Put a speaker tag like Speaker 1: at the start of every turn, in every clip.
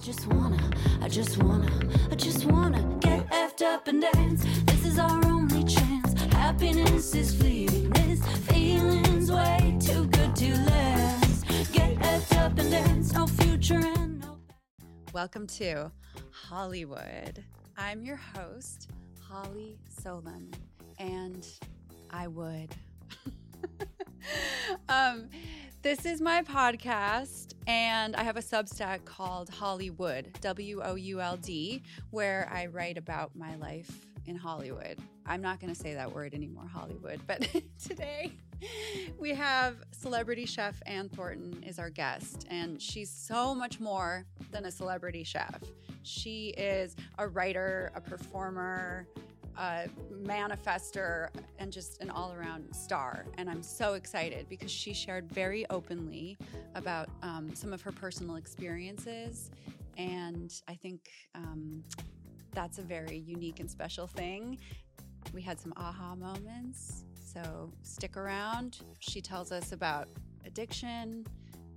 Speaker 1: just wanna, I just wanna, I just wanna get effed up and dance. This is our only chance. Happiness is fleeting. This feeling's way too good to last. Get effed up and dance. No future and no.
Speaker 2: Welcome to HollyWould. I'm your host, Holly Solon, and I would. um, this is my podcast, and I have a Substack called HollyWould, W O U L D, where I write about my life in Hollywood. I'm not going to say that word anymore, Hollywood, but today we have celebrity chef Anne Thornton is our guest, and she's so much more than a celebrity chef. She is a writer, a performer, a manifester, and just an all around star. And I'm so excited because she shared very openly about um, some of her personal experiences. And I think um, that's a very unique and special thing. We had some aha moments. So stick around. She tells us about addiction,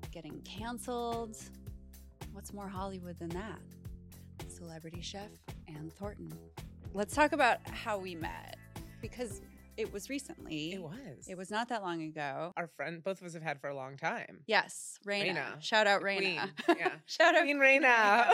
Speaker 2: getting canceled. What's more Hollywood than that? Celebrity chef Anne Thornton. Let's talk about how we met because it was recently.
Speaker 3: It was.
Speaker 2: It was not that long ago.
Speaker 3: our friend. Both of us have had for a long time.
Speaker 2: Yes, Raina.
Speaker 3: Raina.
Speaker 2: Shout out Raina.
Speaker 3: queen. Yeah.
Speaker 2: Shout out
Speaker 3: Queen Raina.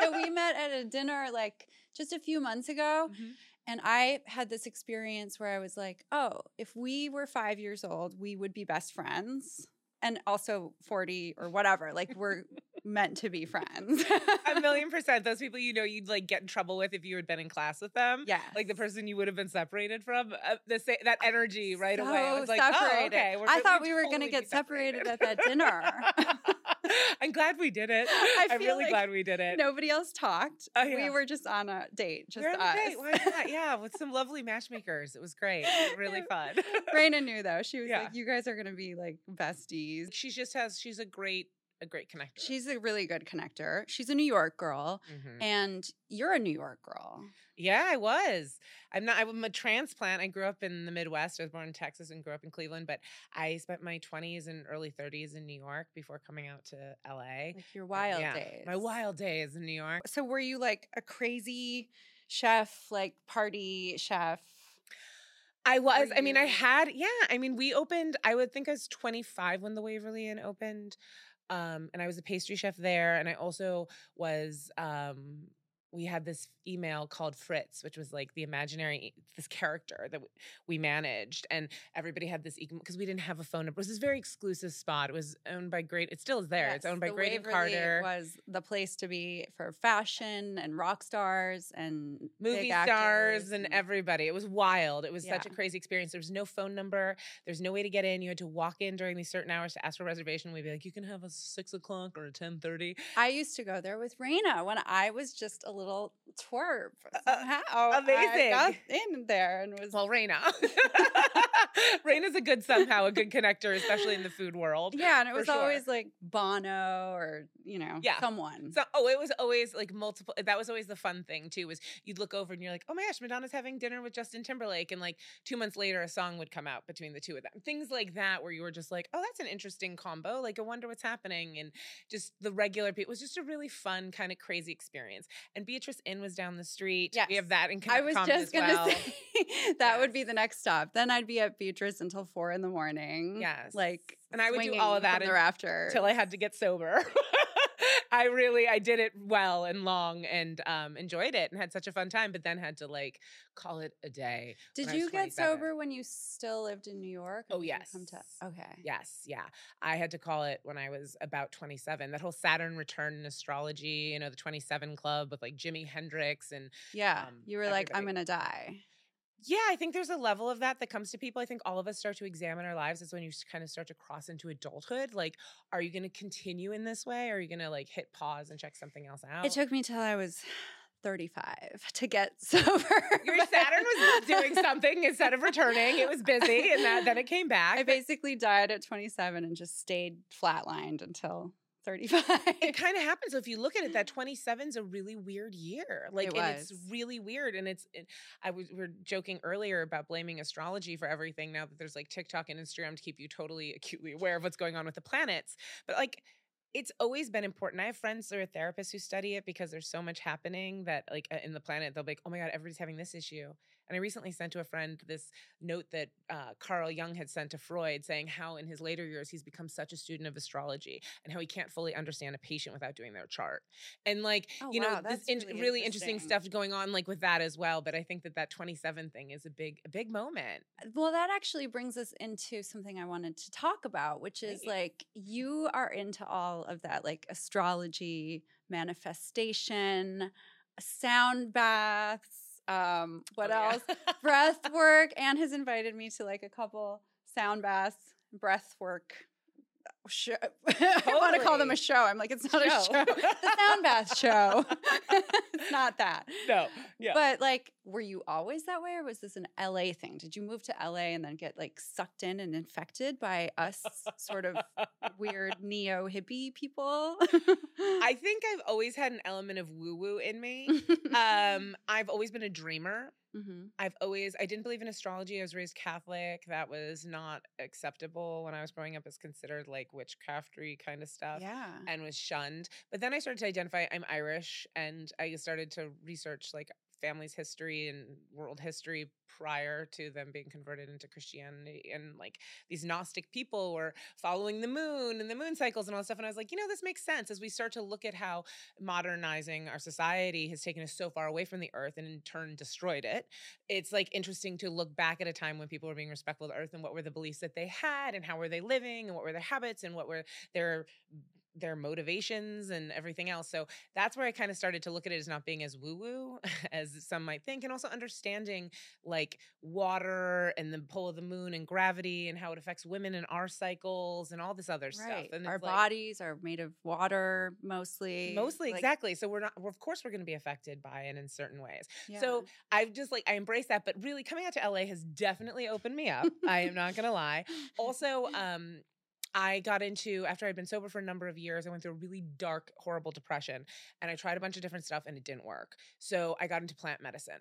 Speaker 2: so we met at a dinner like just a few months ago.
Speaker 3: Mhm.
Speaker 2: And I had this experience where I was like, oh, if we were five years old, we would be best friends. And also 40 or whatever. Like we're meant to be friends.
Speaker 3: a million percent. Those people you know you'd like get in trouble with if you had been in class with them.
Speaker 2: Yeah.
Speaker 3: Like the person you would have been separated from. Uh, the sa- that energy right away. I was like, oh,
Speaker 2: separated.
Speaker 3: okay. we're
Speaker 2: I thought we were gonna get
Speaker 3: be
Speaker 2: separated at that dinner.
Speaker 3: I'm glad we did it.
Speaker 2: I
Speaker 3: I'm really
Speaker 2: like
Speaker 3: glad we did it.
Speaker 2: Nobody else talked.
Speaker 3: Oh,
Speaker 2: We were just on a date, just us.
Speaker 3: date. Why not? Yeah, with some lovely matchmakers. It was great. Really fun.
Speaker 2: Raina knew though. She was
Speaker 3: Yeah.
Speaker 2: like, "You guys are gonna be like besties."
Speaker 3: she just has. She's a great, a great connector.
Speaker 2: She's a really good connector. She's a New York girl,
Speaker 3: Mhm.
Speaker 2: and you're a New York girl.
Speaker 3: Yeah, I was. I'm not. I'm a transplant. I grew up in the Midwest. I was born in Texas and grew up in Cleveland, but I spent my 20s and early 30s in New York before coming out to LA.
Speaker 2: Like your wild
Speaker 3: Yeah,
Speaker 2: days.
Speaker 3: My wild days in New York.
Speaker 2: So were you like a crazy chef, like party chef?
Speaker 3: I was. I mean, I had. Yeah. I mean, we opened. I would think I was 25 when the Waverly Inn opened, um, and I was a pastry chef there, and I also was. Um, we had this email called Fritz, which was like the imaginary this character that we managed, and everybody had this because we didn't have a phone number. It was this very exclusive spot. It was owned by Graydon. It still is there. it's owned by
Speaker 2: Graydon
Speaker 3: Carter.
Speaker 2: Was the place to be for fashion and rock stars and
Speaker 3: movie stars and everybody. It was wild. It was such a crazy experience. There was no phone number. There's no way to get in. You had to walk in during these certain hours to ask for a reservation. We'd be like, you can have a six o'clock or a ten thirty.
Speaker 2: I used to go there with Raina when I was just a little twerp.
Speaker 3: Uh,
Speaker 2: Somehow I
Speaker 3: amazing.
Speaker 2: got in there and was
Speaker 3: Well, Raina. Raina's a good somehow a good connector, especially in the food world.
Speaker 2: yeah, and it was
Speaker 3: sure.
Speaker 2: always like Bono or you know
Speaker 3: Yeah.
Speaker 2: someone.
Speaker 3: So, oh, it was always like multiple. That was always the fun thing too. Was you'd look over and you're like, oh my gosh, Madonna's having dinner with Justin Timberlake, and like two months later, a song would come out between the two of them. Things like that, where you were just like, oh, that's an interesting combo. Like, I wonder what's happening, and just the regular people. It was just a really fun, kind of crazy experience. And Beatrice Inn was down the street. we have that in.
Speaker 2: I was just
Speaker 3: as
Speaker 2: gonna
Speaker 3: well.
Speaker 2: say that would be the next stop. Then I'd be at Beatrice until four in the morning.
Speaker 3: Yes.
Speaker 2: like
Speaker 3: And I would do all of that
Speaker 2: from the
Speaker 3: until I had to get sober. I really I did it well and long and um enjoyed it and had such a fun time, but then had to like call it a day.
Speaker 2: Did
Speaker 3: when I was
Speaker 2: you get sober when you still lived in New York?
Speaker 3: Oh, yes.
Speaker 2: come to- okay.
Speaker 3: Yes, yeah. I had to call it when I was about 27. That whole Saturn return in astrology, you know, the 27 club with like Jimi Hendrix and
Speaker 2: Yeah.
Speaker 3: um,
Speaker 2: you were like, I'm gonna die.
Speaker 3: Yeah, I think there's a level of that that comes to people. I think all of us start to examine our lives. It's when you kind of start to cross into adulthood. Like, are you going to continue in this way? Or are you going to like hit pause and check something else out?
Speaker 2: It took me till I was 35 to get sober.
Speaker 3: Your Saturn was doing something instead of returning. It was busy, and that, then it came back.
Speaker 2: I basically died at 27 and just stayed flatlined until 35.
Speaker 3: it kind of happens. So if you look at it, that 27 is a really weird year. Like,
Speaker 2: It
Speaker 3: and it's really weird. And it's, it, I was, we are joking earlier about blaming astrology for everything now that there's like TikTok and Instagram to keep you totally acutely aware of what's going on with the planets. But like, it's always been important. I have friends that are therapists who study it because there's so much happening that, like, uh, in the planet, they'll be like, oh my God, everybody's having this issue. And I recently sent to a friend this note that uh, Carl Jung had sent to Freud saying how in his later years he's become such a student of astrology and how he can't fully understand a patient without doing their chart. And, like,
Speaker 2: Oh,
Speaker 3: you know, this in-
Speaker 2: really
Speaker 3: really interesting
Speaker 2: interesting.
Speaker 3: stuff going on, like, with that as well. But I think that that 27 thing is a big, a big moment.
Speaker 2: Well, that actually brings us into something I wanted to talk about, which is
Speaker 3: Great.
Speaker 2: like you are into all of that, like astrology, manifestation, sound baths. Um, what
Speaker 3: Oh, yeah.
Speaker 2: else? breath work. Anne has invited me to like a couple sound baths, breath work. Show. I want to call them a show. I'm like, it's not a
Speaker 3: Show.
Speaker 2: show. the sound bath show. it's not that.
Speaker 3: no, yeah.
Speaker 2: But like, were you always that way, or was this an LA thing? Did you move to LA and then get like sucked in and infected by us sort of weird neo hippie people?
Speaker 3: I think I've always had an element of woo woo in me. um, I've always been a dreamer.
Speaker 2: Mhm.
Speaker 3: I've always I didn't believe in astrology. I was raised Catholic. That was not acceptable when I was growing up. It's considered like witchcraftery kind of stuff.
Speaker 2: Yeah.
Speaker 3: And was shunned. But then I started to identify I'm Irish and I started to research like family's history and world history prior to them being converted into Christianity. And like these Gnostic people were following the moon and the moon cycles and all that stuff. And I was like, you know, this makes sense as we start to look at how modernizing our society has taken us so far away from the earth and in turn destroyed it. It's like interesting to look back at a time when people were being respectful of the earth and what were the beliefs that they had and how were they living and what were their habits and what were their their motivations and everything else. So that's where I kind of started to look at it as not being as woo woo as some might think, and also understanding like water and the pull of the moon and gravity and how it affects women and our cycles and all this other stuff. And
Speaker 2: Our
Speaker 3: it's like-
Speaker 2: bodies are made of water mostly.
Speaker 3: Mostly,
Speaker 2: Like,
Speaker 3: exactly. So we're not, of course, we're going to be affected by it in certain ways.
Speaker 2: yeah.
Speaker 3: So I've just like, I embrace that. But really, coming out to LA has definitely opened me up. I am not going to lie. Also, um, I got into after I'd been sober for a number of years. I went through a really dark, horrible depression, and I tried a bunch of different stuff, and it didn't work. So I got into plant medicine,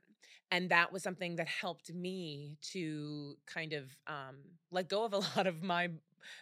Speaker 3: and that was something that helped me to kind of um, let go of a lot of my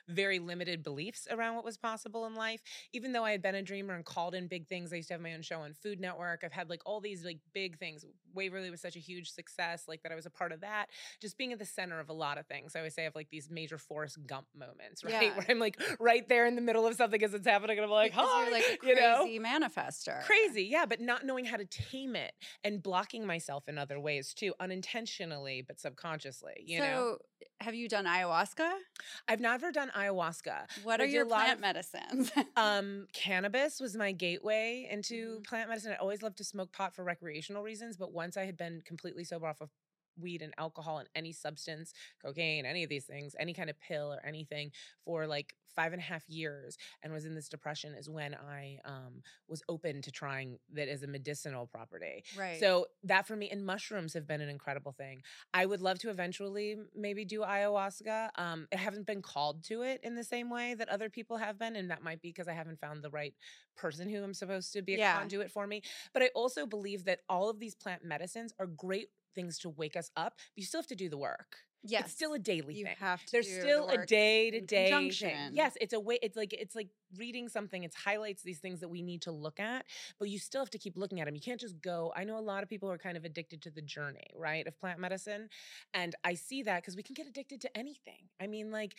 Speaker 3: very limited beliefs around what was possible in life. Even though I had been a dreamer and called in big things, I used to have my own show on Food Network. I've had like all these like big things. Waverly was such a huge success, like that I was a part of that. Just being at the center of a lot of things. I always say I have like these major Forrest Gump moments, right?
Speaker 2: Yeah.
Speaker 3: Where I'm like right there in the middle of something as it's happening, and I'm like,
Speaker 2: because
Speaker 3: hi,
Speaker 2: like a
Speaker 3: you know?
Speaker 2: crazy manifester.
Speaker 3: Crazy, yeah, but not knowing how to tame it and blocking myself in other ways too, unintentionally but subconsciously. You
Speaker 2: so,
Speaker 3: know,
Speaker 2: have you done ayahuasca?
Speaker 3: I've never done ayahuasca.
Speaker 2: What are your plant
Speaker 3: of-
Speaker 2: medicines?
Speaker 3: Um, cannabis was my gateway into
Speaker 2: Mhm.
Speaker 3: plant medicine. I always loved to smoke pot for recreational reasons, but once I had been completely sober off of weed and alcohol and any substance, cocaine, any of these things, any kind of pill or anything for like five and a half years and was in this depression is when I um, was open to trying that as a medicinal property.
Speaker 2: right.
Speaker 3: So that for me, and mushrooms have been an incredible thing. I would love to eventually maybe do ayahuasca. Um, I haven't been called to it in the same way that other people have been, and that might be because I haven't found the right person who I'm supposed to be a
Speaker 2: Yeah.
Speaker 3: conduit for me. But I also believe that all of these plant medicines are great things to wake us up. But you still have to do the work.
Speaker 2: yes,
Speaker 3: It's still a daily
Speaker 2: you
Speaker 3: thing.
Speaker 2: have to.
Speaker 3: There's
Speaker 2: do the
Speaker 3: still a day to day thing. Yes, it's a way. It's like it's like reading something. It highlights these things that we need to look at, but you still have to keep looking at them. You can't just go. I know a lot of people are kind of addicted to the journey, right, of plant medicine, and I see that because we can get addicted to anything. I mean, like.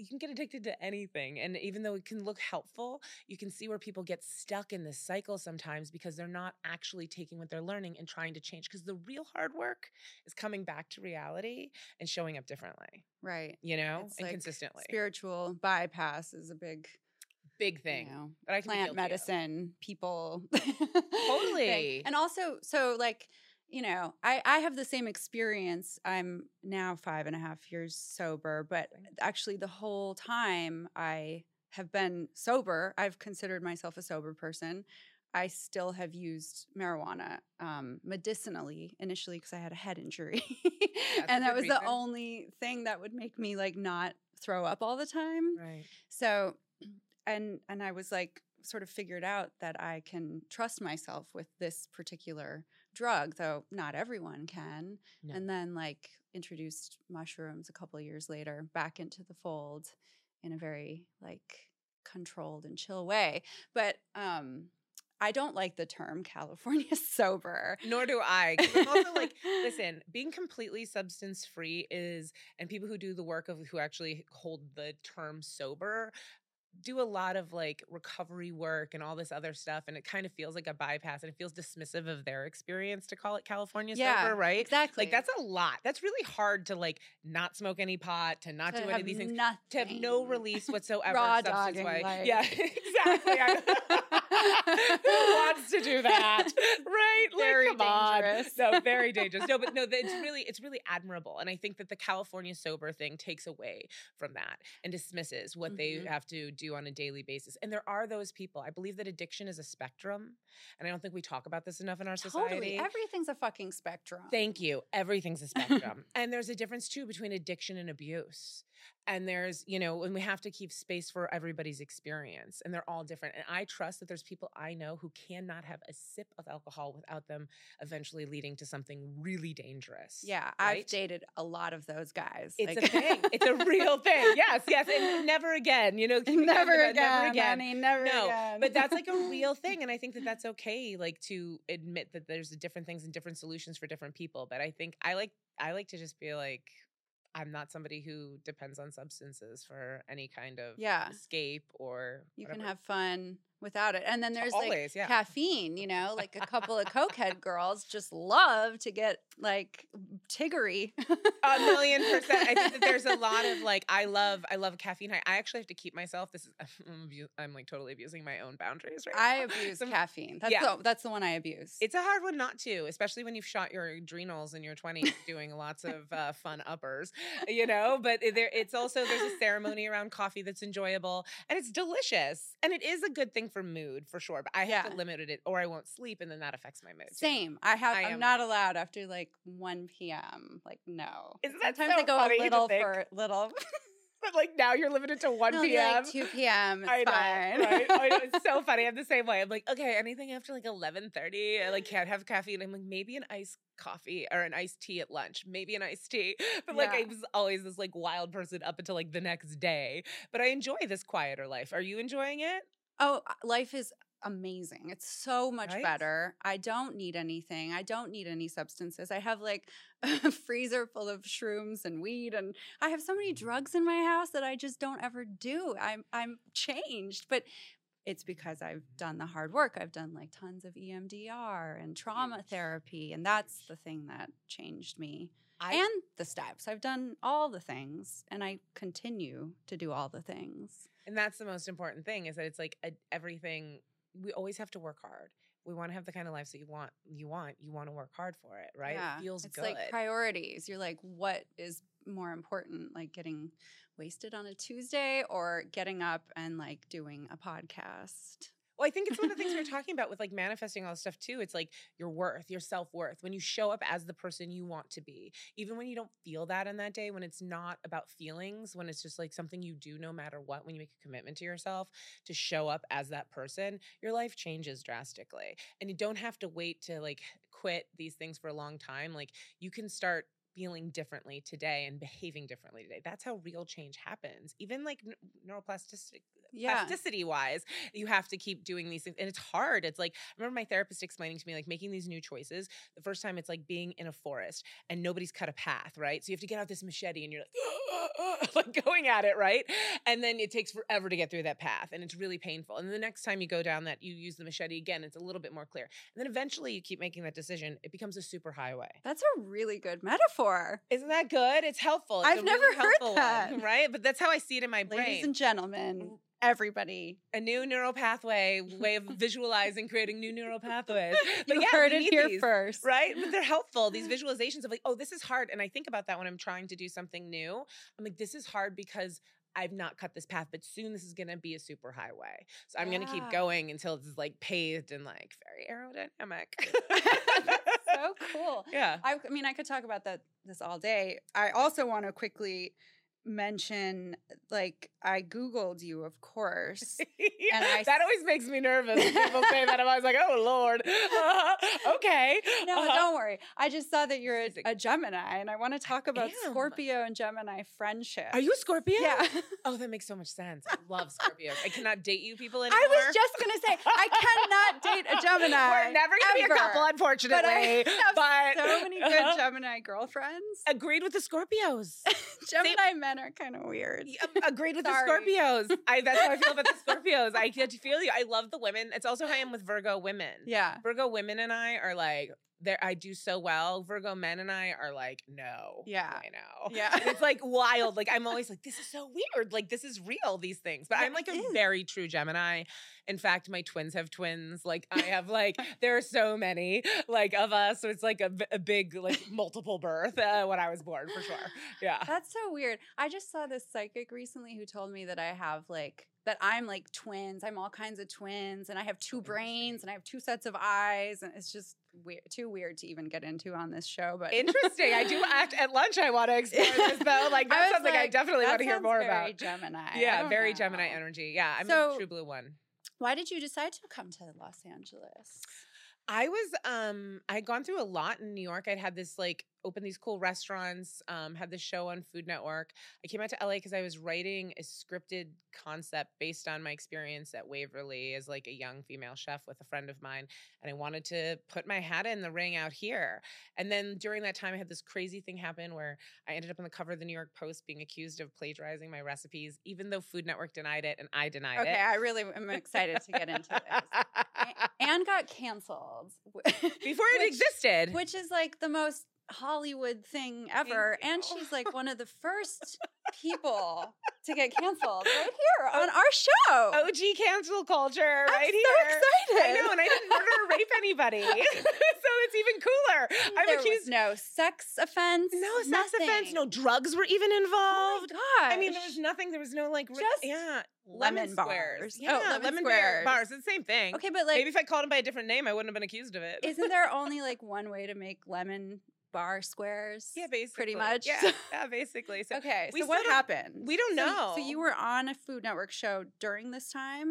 Speaker 3: You can get addicted to anything. And even though it can look helpful, you can see where people get stuck in this cycle sometimes because they're not actually taking what they're learning and trying to change. Because the real hard work is coming back to reality and showing up differently,
Speaker 2: right.
Speaker 3: you know,
Speaker 2: It's
Speaker 3: and
Speaker 2: like
Speaker 3: consistently.
Speaker 2: Spiritual bypass is a big
Speaker 3: Big thing.
Speaker 2: You know,
Speaker 3: that I
Speaker 2: plant medicine people
Speaker 3: Totally.
Speaker 2: thing. and also so like you know i i have the same experience. I'm now five and a half years sober but actually the whole time i have been sober i've considered myself a sober person. I still have used marijuana um, medicinally initially because i had a head injury. And that was the only thing that would make me like not throw up all the time.
Speaker 3: Right.
Speaker 2: so, and and I was like sort of figured out that I can trust myself with this particular drug, though not everyone can.
Speaker 3: No.
Speaker 2: And then like introduced mushrooms a couple of years later back into the fold in a very like controlled and chill way. But um I don't like the term California sober.
Speaker 3: Nor do I. I'm also like, listen, being completely substance free is, and people who do the work of who actually hold the term sober do a lot of like recovery work and all this other stuff. And it kind of feels like a bypass and it feels dismissive of their experience to call it California
Speaker 2: Yeah,
Speaker 3: sober, right?
Speaker 2: Exactly.
Speaker 3: Like that's a lot. That's really hard to like not smoke any pot, to not
Speaker 2: To
Speaker 3: do any of these things,
Speaker 2: Nothing.
Speaker 3: to have no release whatsoever. Substance wise.
Speaker 2: life.
Speaker 3: Yeah, exactly. Who wants to do that? Right? Like,
Speaker 2: Very
Speaker 3: come on.
Speaker 2: dangerous.
Speaker 3: No, very dangerous. No, but no, it's really, it's really admirable. And I think that the California sober thing takes away from that and dismisses what
Speaker 2: Mhm.
Speaker 3: they have to do on a daily basis. And there are those people. I believe that addiction is a spectrum. And I don't think we talk about this enough in our society.
Speaker 2: Totally. Everything's a fucking spectrum.
Speaker 3: Thank you. Everything's a spectrum. and there's a difference too between addiction and abuse. And there's, you know, and we have to keep space for everybody's experience. And they're all different. And I trust that there's people I know who cannot have a sip of alcohol without them eventually leading to something really dangerous.
Speaker 2: Yeah, I've dated a lot of those guys.
Speaker 3: It's
Speaker 2: Like-
Speaker 3: a thing. It's a real thing. Yes, yes. And never again. You know,
Speaker 2: never again,
Speaker 3: never again.
Speaker 2: never
Speaker 3: No,
Speaker 2: again.
Speaker 3: but that's like a real thing and i think that that's okay like to admit that there's different things and different solutions for different people but i think i like i like to just be like i'm not somebody who depends on substances for any kind of
Speaker 2: Yeah.
Speaker 3: escape or
Speaker 2: you can have fun without it. And then there's like
Speaker 3: yeah.
Speaker 2: caffeine, you know, like a couple of cokehead girls just love to get like tiggery.
Speaker 3: a million percent. I think that there's a lot of like I love I love caffeine. I, I actually have to keep myself. This is I'm, like totally abusing my own boundaries right
Speaker 2: I
Speaker 3: now.
Speaker 2: abuse
Speaker 3: Some-
Speaker 2: caffeine. That's
Speaker 3: yeah.
Speaker 2: the that's the one I abuse.
Speaker 3: It's a hard one not to, especially when you've shot your adrenals in your 20s doing lots of uh, fun uppers, you know. But there, it's also there's a ceremony around coffee that's enjoyable and it's delicious and it is a good thing for mood for sure. But I have
Speaker 2: Yeah.
Speaker 3: to limit it or I won't sleep and then that affects my mood. too.
Speaker 2: Same. I have.
Speaker 3: I am-
Speaker 2: am not allowed after like 1 p.m. Like no.
Speaker 3: Isn't that
Speaker 2: Sometimes
Speaker 3: so
Speaker 2: I go
Speaker 3: funny
Speaker 2: a little for little.
Speaker 3: But like now you're limited to 1
Speaker 2: No, it'll be
Speaker 3: p.m.
Speaker 2: Like 2 p.m. It's
Speaker 3: I know,
Speaker 2: fine.
Speaker 3: right? I know, it's so funny. I'm the same way. I'm like, okay, anything after like 11:30, I like can't have caffeine. I'm like, maybe an iced coffee or an iced tea at lunch, maybe an iced tea. But like, I was always this like wild person up until like the next day. But I enjoy this quieter life. Are you enjoying it?
Speaker 2: Oh, uh, life is amazing. It's so much
Speaker 3: Right?
Speaker 2: better. I don't need anything. I don't need any substances. I have like a freezer full of shrooms and weed and I have so many drugs in my house that I just don't ever do. I'm I'm changed, but it's because I've done the hard work. I've done like tons of EMDR and trauma therapy and that's the thing that changed me.
Speaker 3: I
Speaker 2: and the steps. I've done all the things and I continue to do all the things.
Speaker 3: And that's the most important thing is that it's like a, everything. We always have to work hard. We want to have the kind of lives that you want. You want. You want to work hard for it, right?
Speaker 2: Yeah,
Speaker 3: It feels
Speaker 2: it's
Speaker 3: good.
Speaker 2: like priorities. You're like, what is more important, like getting wasted on a Tuesday or getting up and like doing a podcast?
Speaker 3: Well, I think it's one of the things we we're talking about with like manifesting all this stuff too. It's like your worth, your self worth. When you show up as the person you want to be, even when you don't feel that in that day, when it's not about feelings, when it's just like something you do no matter what, when you make a commitment to yourself to show up as that person, your life changes drastically. And you don't have to wait to like quit these things for a long time. Like you can start feeling differently today and behaving differently today. That's how real change happens. Even like neuroplasticity
Speaker 2: Yeah.
Speaker 3: plasticity wise you have to keep doing these things and it's hard it's like i remember my therapist explaining to me like making these new choices the first time it's like being in a forest and nobody's cut a path right? So you have to get out this machete and you're like like going at it right? And then it takes forever to get through that path and it's really painful and then the next time you go down that you use the machete again it's a little bit more clear and then eventually you keep making that decision it becomes a super highway.
Speaker 2: That's a really good metaphor.
Speaker 3: isn't that good? It's helpful It's
Speaker 2: I've never
Speaker 3: really
Speaker 2: heard
Speaker 3: helpful one,
Speaker 2: that.
Speaker 3: right? But that's how i see it in my brain.
Speaker 2: Ladies and gentlemen, everybody.
Speaker 3: a new neural pathway way of visualizing creating new neural pathways. But
Speaker 2: you
Speaker 3: yeah,
Speaker 2: heard it here
Speaker 3: these,
Speaker 2: first.
Speaker 3: Right? But they're helpful. These visualizations of like, oh, this is hard. And I think about that when I'm trying to do something new. I'm like, this is hard because I've not cut this path, but soon this is gonna be a super highway. So I'm gonna keep going until it's like paved and like very aerodynamic.
Speaker 2: so cool.
Speaker 3: yeah.
Speaker 2: I, I mean, I could talk about that this all day. I also want to quickly mention like I googled you, of course. And I
Speaker 3: that always makes me nervous. when People say that. I'm always like, oh Lord. okay.
Speaker 2: No,
Speaker 3: Uh-huh.
Speaker 2: don't worry. I just saw that you're a, a Gemini, and I want to talk about
Speaker 3: am.
Speaker 2: Scorpio and Gemini friendship.
Speaker 3: Are you a Scorpio?
Speaker 2: Yeah.
Speaker 3: Oh, that makes so much sense. I love Scorpio. I cannot date you people anymore.
Speaker 2: I was just gonna say I cannot date a Gemini.
Speaker 3: We're never gonna be a couple, unfortunately.
Speaker 2: But I have
Speaker 3: but-
Speaker 2: so many good
Speaker 3: Uh-huh.
Speaker 2: Gemini girlfriends.
Speaker 3: Agreed with the Scorpios.
Speaker 2: Gemini men are kind of weird.
Speaker 3: Agreed with the Scorpios. I, that's how I feel about the Scorpios. I get to feel you. I love the women. It's also how I am with Virgo women.
Speaker 2: Yeah.
Speaker 3: Virgo women and I are like, there. I do so well. Virgo men and I are like, no.
Speaker 2: Yeah.
Speaker 3: I know.
Speaker 2: Yeah.
Speaker 3: And it's like wild. Like I'm always like, this is so weird. Like this is real. These things. But
Speaker 2: Yeah,
Speaker 3: I'm like a
Speaker 2: is.
Speaker 3: very true Gemini. In fact, my twins have twins. Like I have like there are so many like of us. So it's like a big like multiple birth uh, when I was born for sure. Yeah.
Speaker 2: That's so weird. I just saw this psychic recently who told me that I have like that I'm like twins. I'm all kinds of twins and I have two brains and I have two sets of eyes and it's just weird too weird to even get into on this show, but
Speaker 3: Interesting. I do act at lunch. I want to explore this though. Like that's something I definitely want to hear more
Speaker 2: very
Speaker 3: about.
Speaker 2: Gemini.
Speaker 3: Yeah, very Gemini energy. Yeah, I'm
Speaker 2: So-
Speaker 3: a true blue one.
Speaker 2: Why did you decide to come to Los Angeles?
Speaker 3: I was um I had gone through a lot in New York. I'd had this like open these cool restaurants, um, had the show on Food Network. I came out to LA because I was writing a scripted concept based on my experience at Waverly as like a young female chef with a friend of mine. And I wanted to put my hat in the ring out here. And then during that time I had this crazy thing happen where I ended up on the cover of the New York Post being accused of plagiarizing my recipes, even though Food Network denied it and I denied
Speaker 2: Okay,
Speaker 3: it.
Speaker 2: Okay, I really am excited to get into this. and got canceled
Speaker 3: Before it
Speaker 2: which-
Speaker 3: existed.
Speaker 2: which is like the most Hollywood thing ever. And she's like one of the first people to get canceled right here on our show.
Speaker 3: OG cancel culture right here.
Speaker 2: I'm
Speaker 3: right
Speaker 2: so
Speaker 3: here.
Speaker 2: excited.
Speaker 3: I know, and I didn't murder or rape anybody. so it's even cooler. I'm
Speaker 2: there
Speaker 3: accused.
Speaker 2: no sex offense.
Speaker 3: no sex offense, no drugs were even
Speaker 2: Oh
Speaker 3: involved.
Speaker 2: my gosh.
Speaker 3: I mean, there was oh nothing. There was no like,
Speaker 2: Just
Speaker 3: yeah,
Speaker 2: lemon
Speaker 3: squares.
Speaker 2: bars.
Speaker 3: Yeah,
Speaker 2: Oh, lemon
Speaker 3: lemon
Speaker 2: squares.
Speaker 3: bars. It's the same thing.
Speaker 2: Okay, but like,
Speaker 3: Maybe if I called him by a different name, I wouldn't have been accused of it.
Speaker 2: isn't there only like one way to make lemon bar squares?
Speaker 3: yeah, basically.
Speaker 2: Pretty much.
Speaker 3: Yeah, yeah, basically. So
Speaker 2: okay, so what happened?
Speaker 3: we don't
Speaker 2: So
Speaker 3: know.
Speaker 2: So you were on a Food Network show during this time?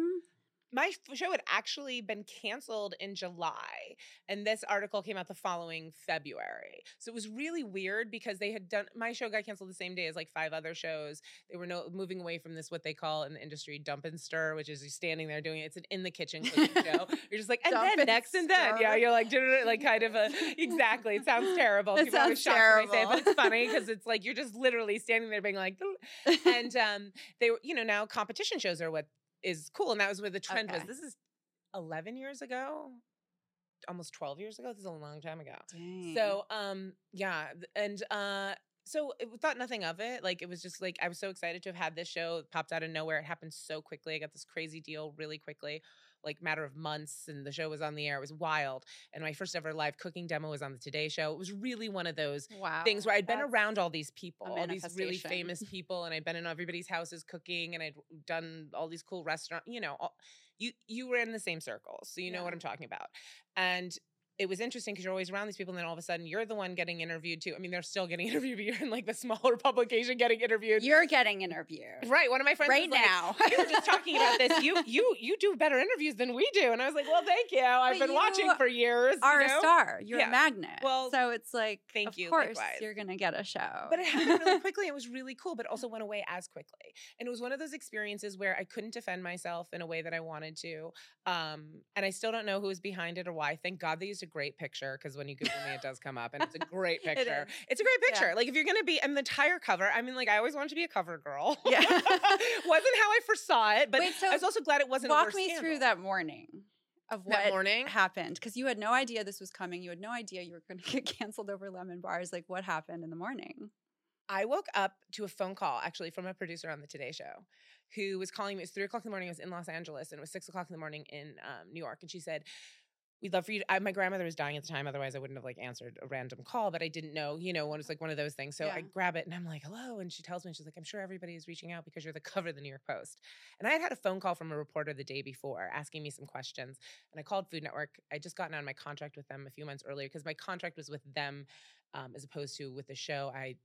Speaker 3: My show had actually been canceled in July, and this article came out the following February. So it was really weird because they had done my show got canceled the same day as like five other shows. They were no moving away from this what they call in the industry dump and stir, which is you standing there doing it. It's an in the kitchen cooking show. You're just like and
Speaker 2: Dump
Speaker 3: then
Speaker 2: and
Speaker 3: next and then yeah, you're like like kind of a exactly. It sounds terrible.
Speaker 2: It
Speaker 3: People are
Speaker 2: sounds
Speaker 3: shocked when I say it, but it's funny because it's like you're just literally standing there being like and um they were you know now competition shows are what is cool and that was where the trend was. This is 11 years ago? Almost 12 years ago? This is a long time ago.
Speaker 2: Dang.
Speaker 3: so um yeah and uh so it, thought nothing of it like it was just like i was so excited to have had this show it popped out of nowhere it happened so quickly i got this crazy deal really quickly like matter of months and the show was on the air it was wild and my first ever live cooking demo was on the today show it was really one of those
Speaker 2: wow,
Speaker 3: things where I'd been around all these people, all these really famous people, and I'd been in everybody's houses cooking, and I'd done all these cool restaurant. You know, all, you you were in the same circles, so you know what I'm talking about. And it was interesting because you're always around these people, and then all of a sudden you're the one getting interviewed too. I mean, they're still getting interviewed, but you're in like the smaller publication getting interviewed.
Speaker 2: You're getting interviewed
Speaker 3: right. One of my friends
Speaker 2: right
Speaker 3: was like,
Speaker 2: now.
Speaker 3: we were just talking about this. You you you do better interviews than we do, and I was like, well, thank you. I've
Speaker 2: But
Speaker 3: been watching for years. you
Speaker 2: are
Speaker 3: know?
Speaker 2: a star. You're
Speaker 3: Yeah.
Speaker 2: a magnet.
Speaker 3: Well,
Speaker 2: so it's like,
Speaker 3: thank
Speaker 2: of
Speaker 3: you,
Speaker 2: course,
Speaker 3: likewise.
Speaker 2: you're gonna get a show.
Speaker 3: But it happened really quickly. It was really cool, but also went away as quickly. And it was one of those experiences where I couldn't defend myself in a way that I wanted to. Um, and I still don't know who was behind it or why. Thank God they used a great picture because when you Google me, it does come up, and it's a great picture.
Speaker 2: is.
Speaker 3: It's a great
Speaker 2: Yeah.
Speaker 3: picture. Like if you're gonna be, and the entire cover. I mean, like I always wanted to be a cover girl.
Speaker 2: Yeah.
Speaker 3: wasn't how I foresaw it, but
Speaker 2: Wait, so
Speaker 3: I was also glad it wasn't.
Speaker 2: walk me through that morning of what
Speaker 3: That morning?
Speaker 2: happened because you had no idea this was coming. You had no idea you were going to get canceled over lemon bars. Like, what happened in the morning?
Speaker 3: I woke up to a phone call actually from a producer on the Today Show who was calling me. It was three o'clock in the morning. I was in Los Angeles and it was six o'clock in the morning in um, New York. And she said, We'd love for you. To, I, my grandmother was dying at the time. Otherwise, I wouldn't have like answered a random call, but I didn't know, you know, when it's like one of those things. So I grab it and I'm like, hello. And she tells me, she's like, I'm sure everybody is reaching out because you're the cover of the New York Post. And I had had a phone call from a reporter the day before asking me some questions. And I called Food Network. I just gotten out of my contract with them a few months earlier because my contract was with them um, as opposed to with the show. I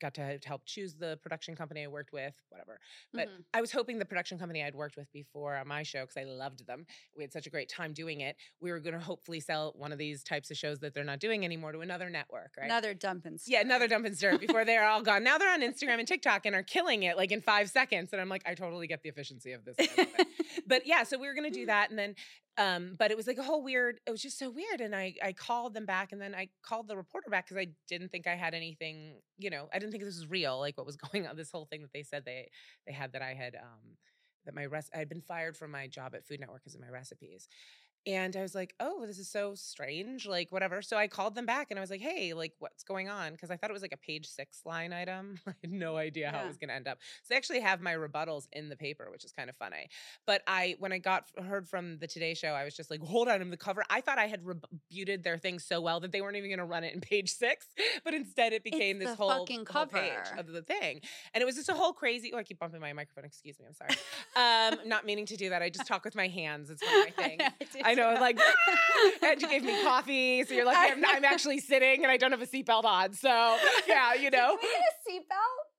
Speaker 3: got to help choose the production company I worked with, whatever. But
Speaker 2: Mhm.
Speaker 3: I was hoping the production company I'd worked with before on my show, because I loved them, we had such a great time doing it. We were going to hopefully sell one of these types of shows that they're not doing anymore to another network, right?
Speaker 2: Another dump and
Speaker 3: yeah, another dump and stir before they're all gone. Now they're on Instagram and TikTok and are killing it like in five seconds. And I'm like, I totally get the efficiency of this. I love it. but yeah, so we were gonna do that, and then, um, but it was like a whole weird. It was just so weird, and I I called them back, and then I called the reporter back because I didn't think I had anything. You know, I didn't think this was real, like what was going on. This whole thing that they said they they had that I had um that my rest I had been fired from my job at Food Network because of my recipes. And I was like, oh, this is so strange, like whatever. So I called them back and I was like, hey, like what's going on? Because I thought it was like a page six line item. I had no idea how it was going to end up. So they actually have my rebuttals in the paper, which is kind of funny. But I, when I got heard from the Today Show, I was just like, hold on, I'm the cover. I thought I had rebutted their thing so well that they weren't even going to run it in page six, but instead it became
Speaker 2: It's
Speaker 3: this whole,
Speaker 2: fucking
Speaker 3: whole page
Speaker 2: cover.
Speaker 3: of the thing, and it was just a whole crazy. Oh, I keep bumping my microphone. Excuse me. I'm sorry. Um, not meaning to do that. I just talk with my hands. It's one of my things.
Speaker 2: Did
Speaker 3: I know, like, and you gave me coffee, so you're like, I'm, I'm actually sitting and I don't have a seatbelt on. So, yeah, you know.
Speaker 2: Can we get a seatbelt?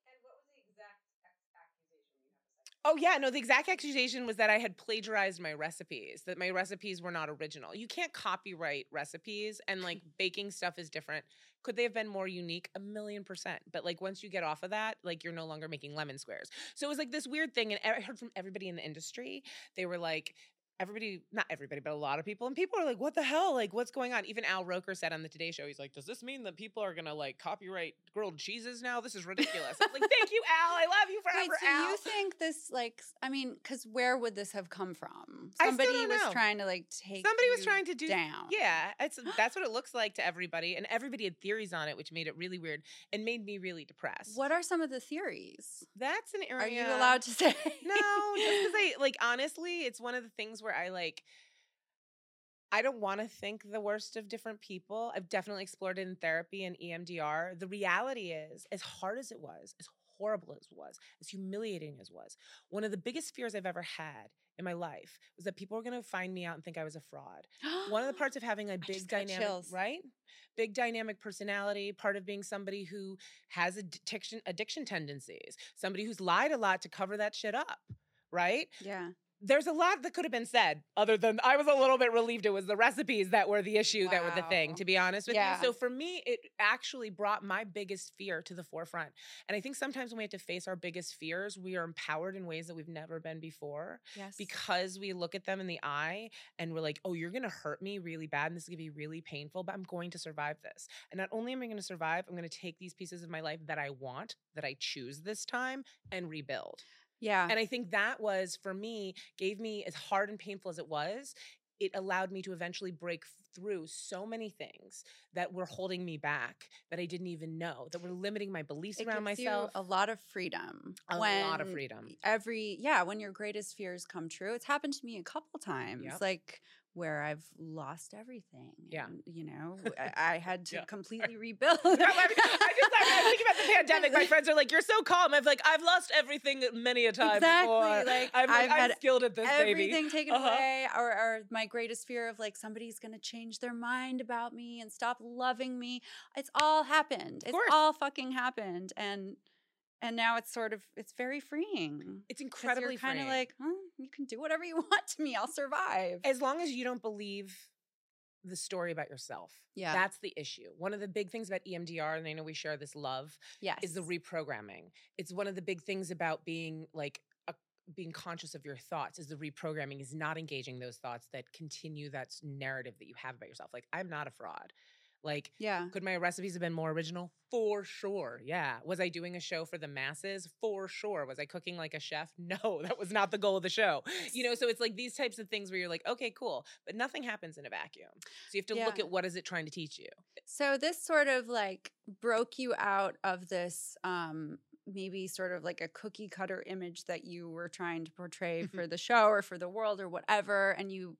Speaker 3: Oh, yeah, no, the exact accusation was that I had plagiarized my recipes, that my recipes were not original. You can't copyright recipes, and like baking stuff is different. Could they have been more unique? A million percent. But like once you get off of that, like you're no longer making lemon squares. So it was like this weird thing. And I heard from everybody in the industry, they were like, everybody, not everybody, but a lot of people. And people are like, what the hell? Like, what's going on? Even Al Roker said on the Today Show, he's like, does this mean that people are going to like copyright grilled cheeses now? This is ridiculous. I'm like, thank you, Al. I love you
Speaker 2: Wait,
Speaker 3: forever,
Speaker 2: so
Speaker 3: Al.
Speaker 2: you think this like I mean, because where would this have come from?
Speaker 3: I
Speaker 2: Somebody was
Speaker 3: know.
Speaker 2: trying to like take
Speaker 3: Somebody was trying to do
Speaker 2: down.
Speaker 3: Yeah, it's that's what it looks like to everybody, and everybody had theories on it, which made it really weird and made me really depressed.
Speaker 2: What are some of the theories?
Speaker 3: That's an area.
Speaker 2: Are you allowed to say?
Speaker 3: No, just because I like honestly, it's one of the things where I like. I don't want to think the worst of different people. I've definitely explored it in therapy and EMDR. The reality is, as hard as it was, as horrible as it was, as humiliating as it was, one of the biggest fears I've ever had in my life was that people were going to find me out and think I was a fraud. One of the parts of having a big dynamic,
Speaker 2: chills.
Speaker 3: right? Big dynamic personality, part of being somebody who has addiction addiction tendencies, somebody who's lied a lot to cover that shit up, right?
Speaker 2: yeah.
Speaker 3: There's a lot that could have been said other than I was a little bit relieved it was the recipes that were the issue that were the thing, to be honest with
Speaker 2: Yeah.
Speaker 3: you. So for me, it actually brought my biggest fear to the forefront. And I think sometimes when we have to face our biggest fears, we are empowered in ways that we've never been before
Speaker 2: Yes.
Speaker 3: because we look at them in the eye and we're like, oh, you're going to hurt me really bad and this is going to be really painful, but I'm going to survive this. And not only am I going to survive, I'm going to take these pieces of my life that I want, that I choose this time, and rebuild.
Speaker 2: Yeah.
Speaker 3: And I think that was, for me, gave me as hard and painful as it was. It allowed me to eventually break through so many things that were holding me back that I didn't even know, that were limiting my beliefs
Speaker 2: it
Speaker 3: around myself.
Speaker 2: a lot of freedom.
Speaker 3: A lot of freedom.
Speaker 2: Every yeah, when your greatest fears come true. It's happened to me a couple times.
Speaker 3: Yep.
Speaker 2: Like where I've lost everything.
Speaker 3: Yeah.
Speaker 2: and, you know, I, I had to
Speaker 3: Yeah.
Speaker 2: completely rebuild.
Speaker 3: I, mean, I just I think about the pandemic. My friends are like, "You're so calm." I've like, "I've lost everything many a time
Speaker 2: Exactly,
Speaker 3: before.
Speaker 2: like,
Speaker 3: I'm, like,
Speaker 2: I've
Speaker 3: I'm skilled at this, baby."
Speaker 2: everything taken
Speaker 3: Uh-huh.
Speaker 2: away or, or my greatest fear of like somebody's gonna change their mind about me and stop loving me it's all happened it's all fucking happened and and now it's sort of it's very freeing
Speaker 3: It's incredibly
Speaker 2: kind of like you can do whatever you want to me i'll survive
Speaker 3: as long as you don't believe the story about yourself.
Speaker 2: Yeah.
Speaker 3: That's the issue. One of the big things about EMDR, and I know we share this love,
Speaker 2: yes
Speaker 3: is the reprogramming. It's one of the big things about being like a, being conscious of your thoughts is the reprogramming is not engaging those thoughts that continue that narrative that you have about yourself. Like I'm not a fraud. Like
Speaker 2: yeah
Speaker 3: could my recipes have been more original? For sure. Yeah. Was I doing a show for the masses? For sure. Was I cooking like a chef? No, that was not the goal of the show. You know, so it's like these types of things where you're like, okay, cool. But nothing happens in a vacuum. So you have to look at what is it trying to teach you?
Speaker 2: So this sort of like broke you out of this um maybe sort of like a cookie cutter image that you were trying to portray for the show or for the world or whatever and you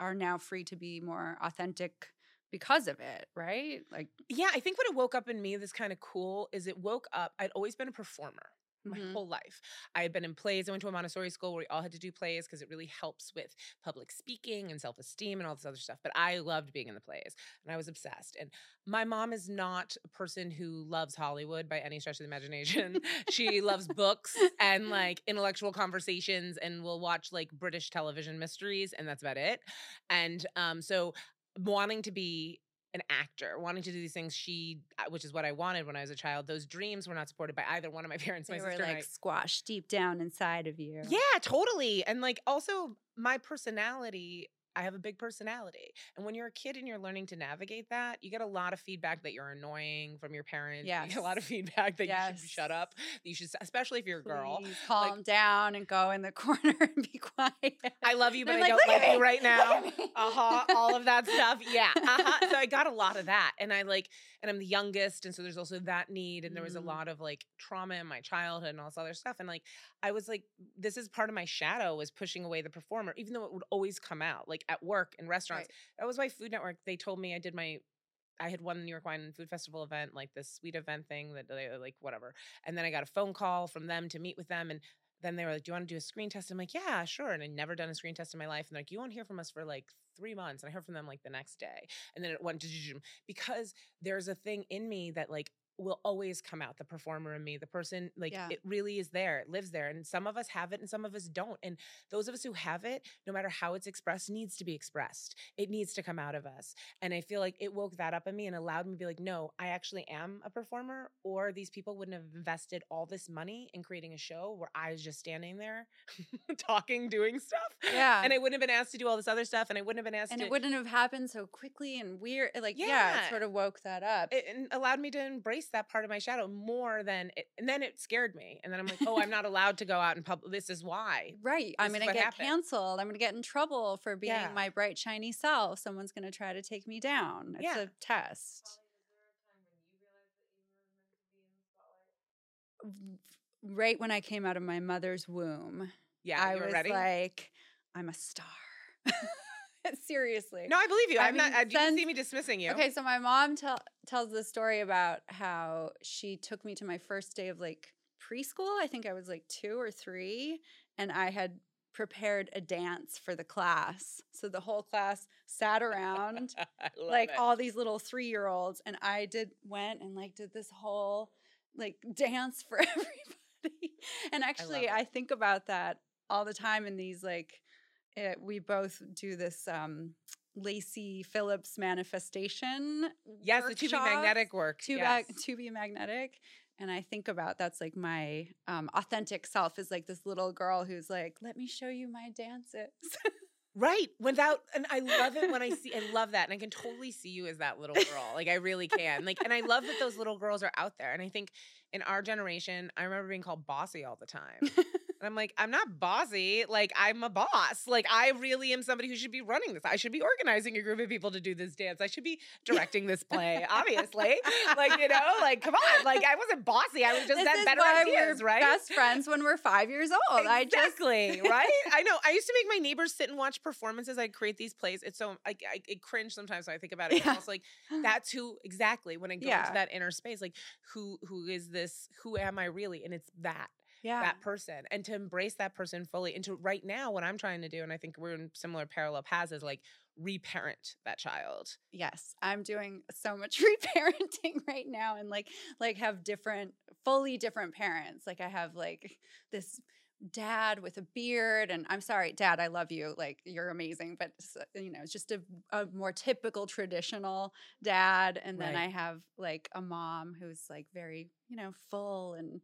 Speaker 2: are now free to be more authentic because of it, right? Like
Speaker 3: Yeah, I think what it woke up in me that's kind of cool is it woke up. I'd always been a performer. my
Speaker 2: Mhm.
Speaker 3: whole life. I had been in plays. I went to a Montessori school where we all had to do plays because it really helps with public speaking and self esteem and all this other stuff. But I loved being in the plays and I was obsessed. And my mom is not a person who loves Hollywood by any stretch of the imagination. she loves books and like intellectual conversations and will watch like British television mysteries and that's about it. And um, so wanting to be an actor, wanting to do these things, she, uh, which is what I wanted when I was a child. Those dreams were not supported by either one of my parents.
Speaker 2: They
Speaker 3: my
Speaker 2: were
Speaker 3: sister and
Speaker 2: like
Speaker 3: I.
Speaker 2: squashed deep down inside of you.
Speaker 3: Yeah, totally. And like also my personality, I have a big personality. And when you're a kid and you're learning to navigate that, you get a lot of feedback that you're annoying from your parents. You get a lot of feedback that you should shut up. You should, especially if you're a girl.
Speaker 2: Please calm down and go in the corner and be quiet.
Speaker 3: I love you, but I
Speaker 2: like,
Speaker 3: don't
Speaker 2: "Look at
Speaker 3: like you right now. uh-huh all of that stuff yeah uh-huh so i got a lot of that and i like and i'm the youngest and so there's also that need and there was a
Speaker 2: Mm.
Speaker 3: lot of like trauma in my childhood and all this other stuff and like i was like this is part of my shadow was pushing away the performer even though it would always come out like at work in restaurants that was why food network they told me i did my I had won the New York Wine and Food Festival event, like this sweet event thing that they like whatever. And then I got a phone call from them to meet with them. And then they were like, Do you want to do a screen test? I'm like, Yeah, sure. And I'd never done a screen test in my life. And they're like, You won't hear from us for like three months. And I heard from them like the next day. And then it went to because there's a thing in me that like will always come out the performer in me the person like
Speaker 2: Yeah.
Speaker 3: it really is there it lives there and some of us have it and some of us don't and those of us who have it no matter how it's expressed needs to be expressed it needs to come out of us and i feel like it woke that up in me and allowed me to be like no i actually am a performer or these people wouldn't have invested all this money in creating a show where i was just standing there talking doing stuff
Speaker 2: Yeah.
Speaker 3: and i wouldn't have been asked to do all this other stuff and i wouldn't have been asked
Speaker 2: and
Speaker 3: to
Speaker 2: it wouldn't have happened so quickly and weird. Like, yeah,
Speaker 3: Yeah.
Speaker 2: it sort of woke that up.
Speaker 3: it and allowed me to embrace that part of my shadow more than it, and then it scared me and then i'm like oh i'm not allowed to go out in public this is why
Speaker 2: right. I'm going to get
Speaker 3: happened.
Speaker 2: canceled. I'm going to get in trouble for being
Speaker 3: Yeah.
Speaker 2: my bright, shiny self. Someone's going to try to take me down. It's
Speaker 3: Yeah.
Speaker 2: a test. Right when I came out of my mother's womb,
Speaker 3: yeah
Speaker 2: I was
Speaker 3: ready
Speaker 2: like, I'm a star. Seriously.
Speaker 3: no i believe you
Speaker 2: I
Speaker 3: i'm not I, you didn't see me dismissing you
Speaker 2: Okay, so my mom tell, tells the story about how she took me to my first day of like preschool. I think I was like two or three, and I had prepared a dance for the class. So the whole class sat around like
Speaker 3: it.
Speaker 2: all these little three year olds, and I did went and like did this whole like dance for everybody. And actually,
Speaker 3: it.
Speaker 2: I, think about that all the time in these like it, we both do this um Lacy Phillips manifestation.
Speaker 3: yes the to be magnetic work
Speaker 2: To,
Speaker 3: yes.
Speaker 2: to be magnetic. And I think about that's like my um, authentic self is like this little girl who's like, let me show you my dances.
Speaker 3: Right. Without and I love it when I see I love that. And I can totally see you as that little girl. Like I really can. Like and I love that those little girls are out there. And I think in our generation, I remember being called bossy all the time. And I'm like, I'm not bossy. Like, I'm a boss. Like, I really am somebody who should be running this. I should be organizing a group of people to do this dance. I should be directing this play, obviously. Like, you know, like, come on. Like, I wasn't bossy. I was just
Speaker 2: this is
Speaker 3: better ideas,
Speaker 2: we're
Speaker 3: right?
Speaker 2: best friends when we're five years old. I just
Speaker 3: Exactly, right? I know. I used to make my neighbors sit and watch performances. I'd create these plays. It's so I, I, I cringe sometimes when I think about it.
Speaker 2: Yeah.
Speaker 3: I was like, that's who exactly when I go
Speaker 2: Yeah.
Speaker 3: into that inner space. Like, who who is this? Who am I really? And it's that
Speaker 2: yeah.
Speaker 3: that person and to embrace that person fully and to right now what i'm trying to do and i think we're in similar parallel paths is like reparent that child
Speaker 2: Yes, I'm doing so much reparenting right now and like like have different fully different parents. Like I have like this dad with a beard and I'm sorry dad, I love you. Like you're amazing, but you know, it's just a, a more typical traditional dad and then
Speaker 3: Right.
Speaker 2: I have like a mom who's like very, you know, full and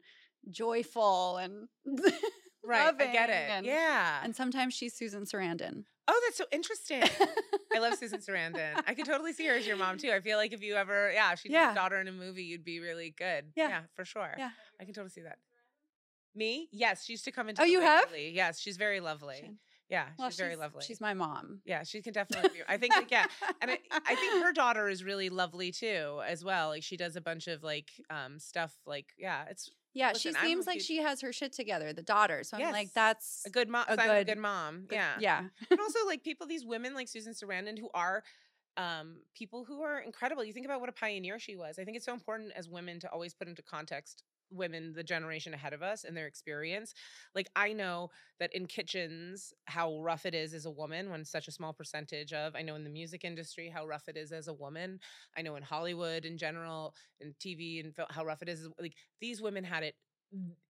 Speaker 2: joyful and
Speaker 3: right i get it
Speaker 2: and,
Speaker 3: yeah
Speaker 2: And sometimes she's Susan Sarandon.
Speaker 3: oh that's so interesting i love susan sarandon i could totally see her as your mom too i feel like if you ever yeah she's
Speaker 2: Yeah.
Speaker 3: your daughter in a movie you'd be really good
Speaker 2: Yeah.
Speaker 3: for sure
Speaker 2: Yeah.
Speaker 3: i can totally see that me yes she used to come into
Speaker 2: Oh, you have?
Speaker 3: Yes she's very lovely
Speaker 2: She-
Speaker 3: yeah
Speaker 2: Well,
Speaker 3: she's very lovely
Speaker 2: She's my mom.
Speaker 3: yeah she can definitely be i think like, yeah and I, I think her daughter is really lovely too as well like she does a bunch of like um stuff like yeah it's
Speaker 2: Yeah,
Speaker 3: Listen,
Speaker 2: she seems like she has her shit together, the daughter. So I'm like, that's
Speaker 3: a good mom
Speaker 2: A
Speaker 3: of a
Speaker 2: good-
Speaker 3: good mom
Speaker 2: good-
Speaker 3: yeah
Speaker 2: yeah.
Speaker 3: and also like people these women like susan sarandon who are um people who are incredible you think about what a pioneer she was i think it's so important as women to always put into context women the generation ahead of us and their experience like i know that in kitchens how rough it is as a woman when such a small percentage of i know in the music industry how rough it is as a woman. I know in hollywood in general in tv and how rough it is like these women had it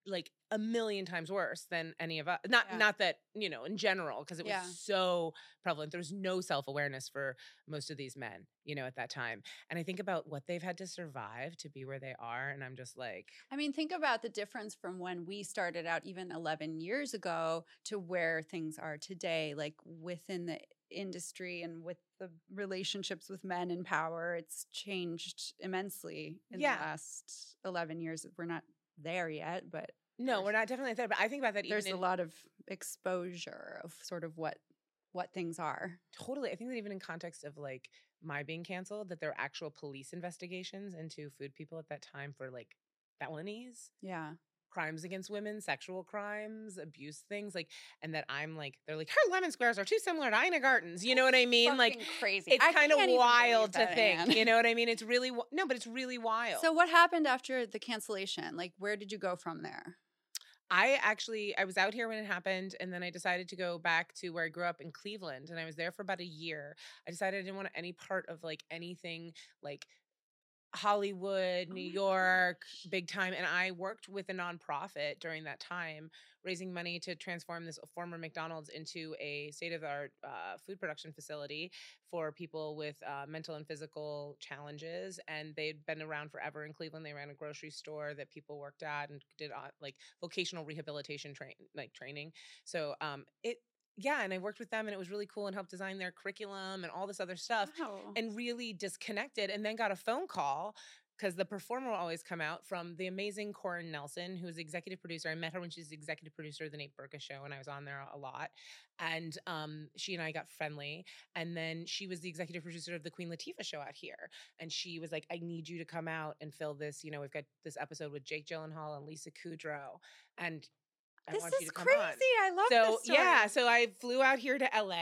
Speaker 3: like a million times worse than any of us not
Speaker 2: Yeah.
Speaker 3: not that you know in general because it was
Speaker 2: Yeah.
Speaker 3: so prevalent there was no self-awareness for most of these men you know at that time and i think about what they've had to survive to be where they are and i'm just like
Speaker 2: I mean, think about the difference from when we started out even 11 years ago to where things are today, like within the industry and with the relationships with men in power. It's changed immensely in
Speaker 3: Yeah.
Speaker 2: the last 11 years. We're not there yet, but
Speaker 3: no we're not definitely there but i think about that
Speaker 2: there's
Speaker 3: even
Speaker 2: a lot of exposure of sort of what what things are.
Speaker 3: totally i think that even in context of like my being canceled that there are actual police investigations into food people at that time for like felonies
Speaker 2: Yeah.
Speaker 3: Crimes against women, sexual crimes, abuse things, like, and that I'm like, they're like, her lemon squares are too similar to Ina Garten's. You know what I mean? Like,
Speaker 2: crazy.
Speaker 3: it's kind of wild to think.
Speaker 2: Anne.
Speaker 3: You know what I mean? It's really no, but it's really wild.
Speaker 2: So what happened after the cancellation? Like where did you go from there?
Speaker 3: I actually I was out here when it happened, and then I decided to go back to where I grew up in Cleveland, and I was there for about a year. I decided I didn't want any part of like anything like Hollywood,
Speaker 2: Oh
Speaker 3: New
Speaker 2: my
Speaker 3: York, big time. And I worked with a nonprofit during that time, raising money to transform this former McDonald's into a state of the art uh, food production facility for people with uh, mental and physical challenges. And they'd been around forever in Cleveland. They ran a grocery store that people worked at and did uh, like vocational rehabilitation train like training. So um, it yeah, and I worked with them and it was really cool and helped design their curriculum and all this other stuff
Speaker 2: Wow.
Speaker 3: and really disconnected and then got a phone call because the performer will always come out from the amazing Corin Nelson, who is executive producer. I met her when she was the executive producer of the Nate Berkus show, and I was on there a lot. And um, she and I got friendly. And then she was the executive producer of the Queen Latifah show out here. And she was like, I need you to come out and fill this. You know, we've got this episode with Jake Gyllenhaal and Lisa Kudrow. And I
Speaker 2: this is
Speaker 3: you to come
Speaker 2: crazy.
Speaker 3: on
Speaker 2: I love
Speaker 3: so
Speaker 2: this story.
Speaker 3: yeah so i flew out here to la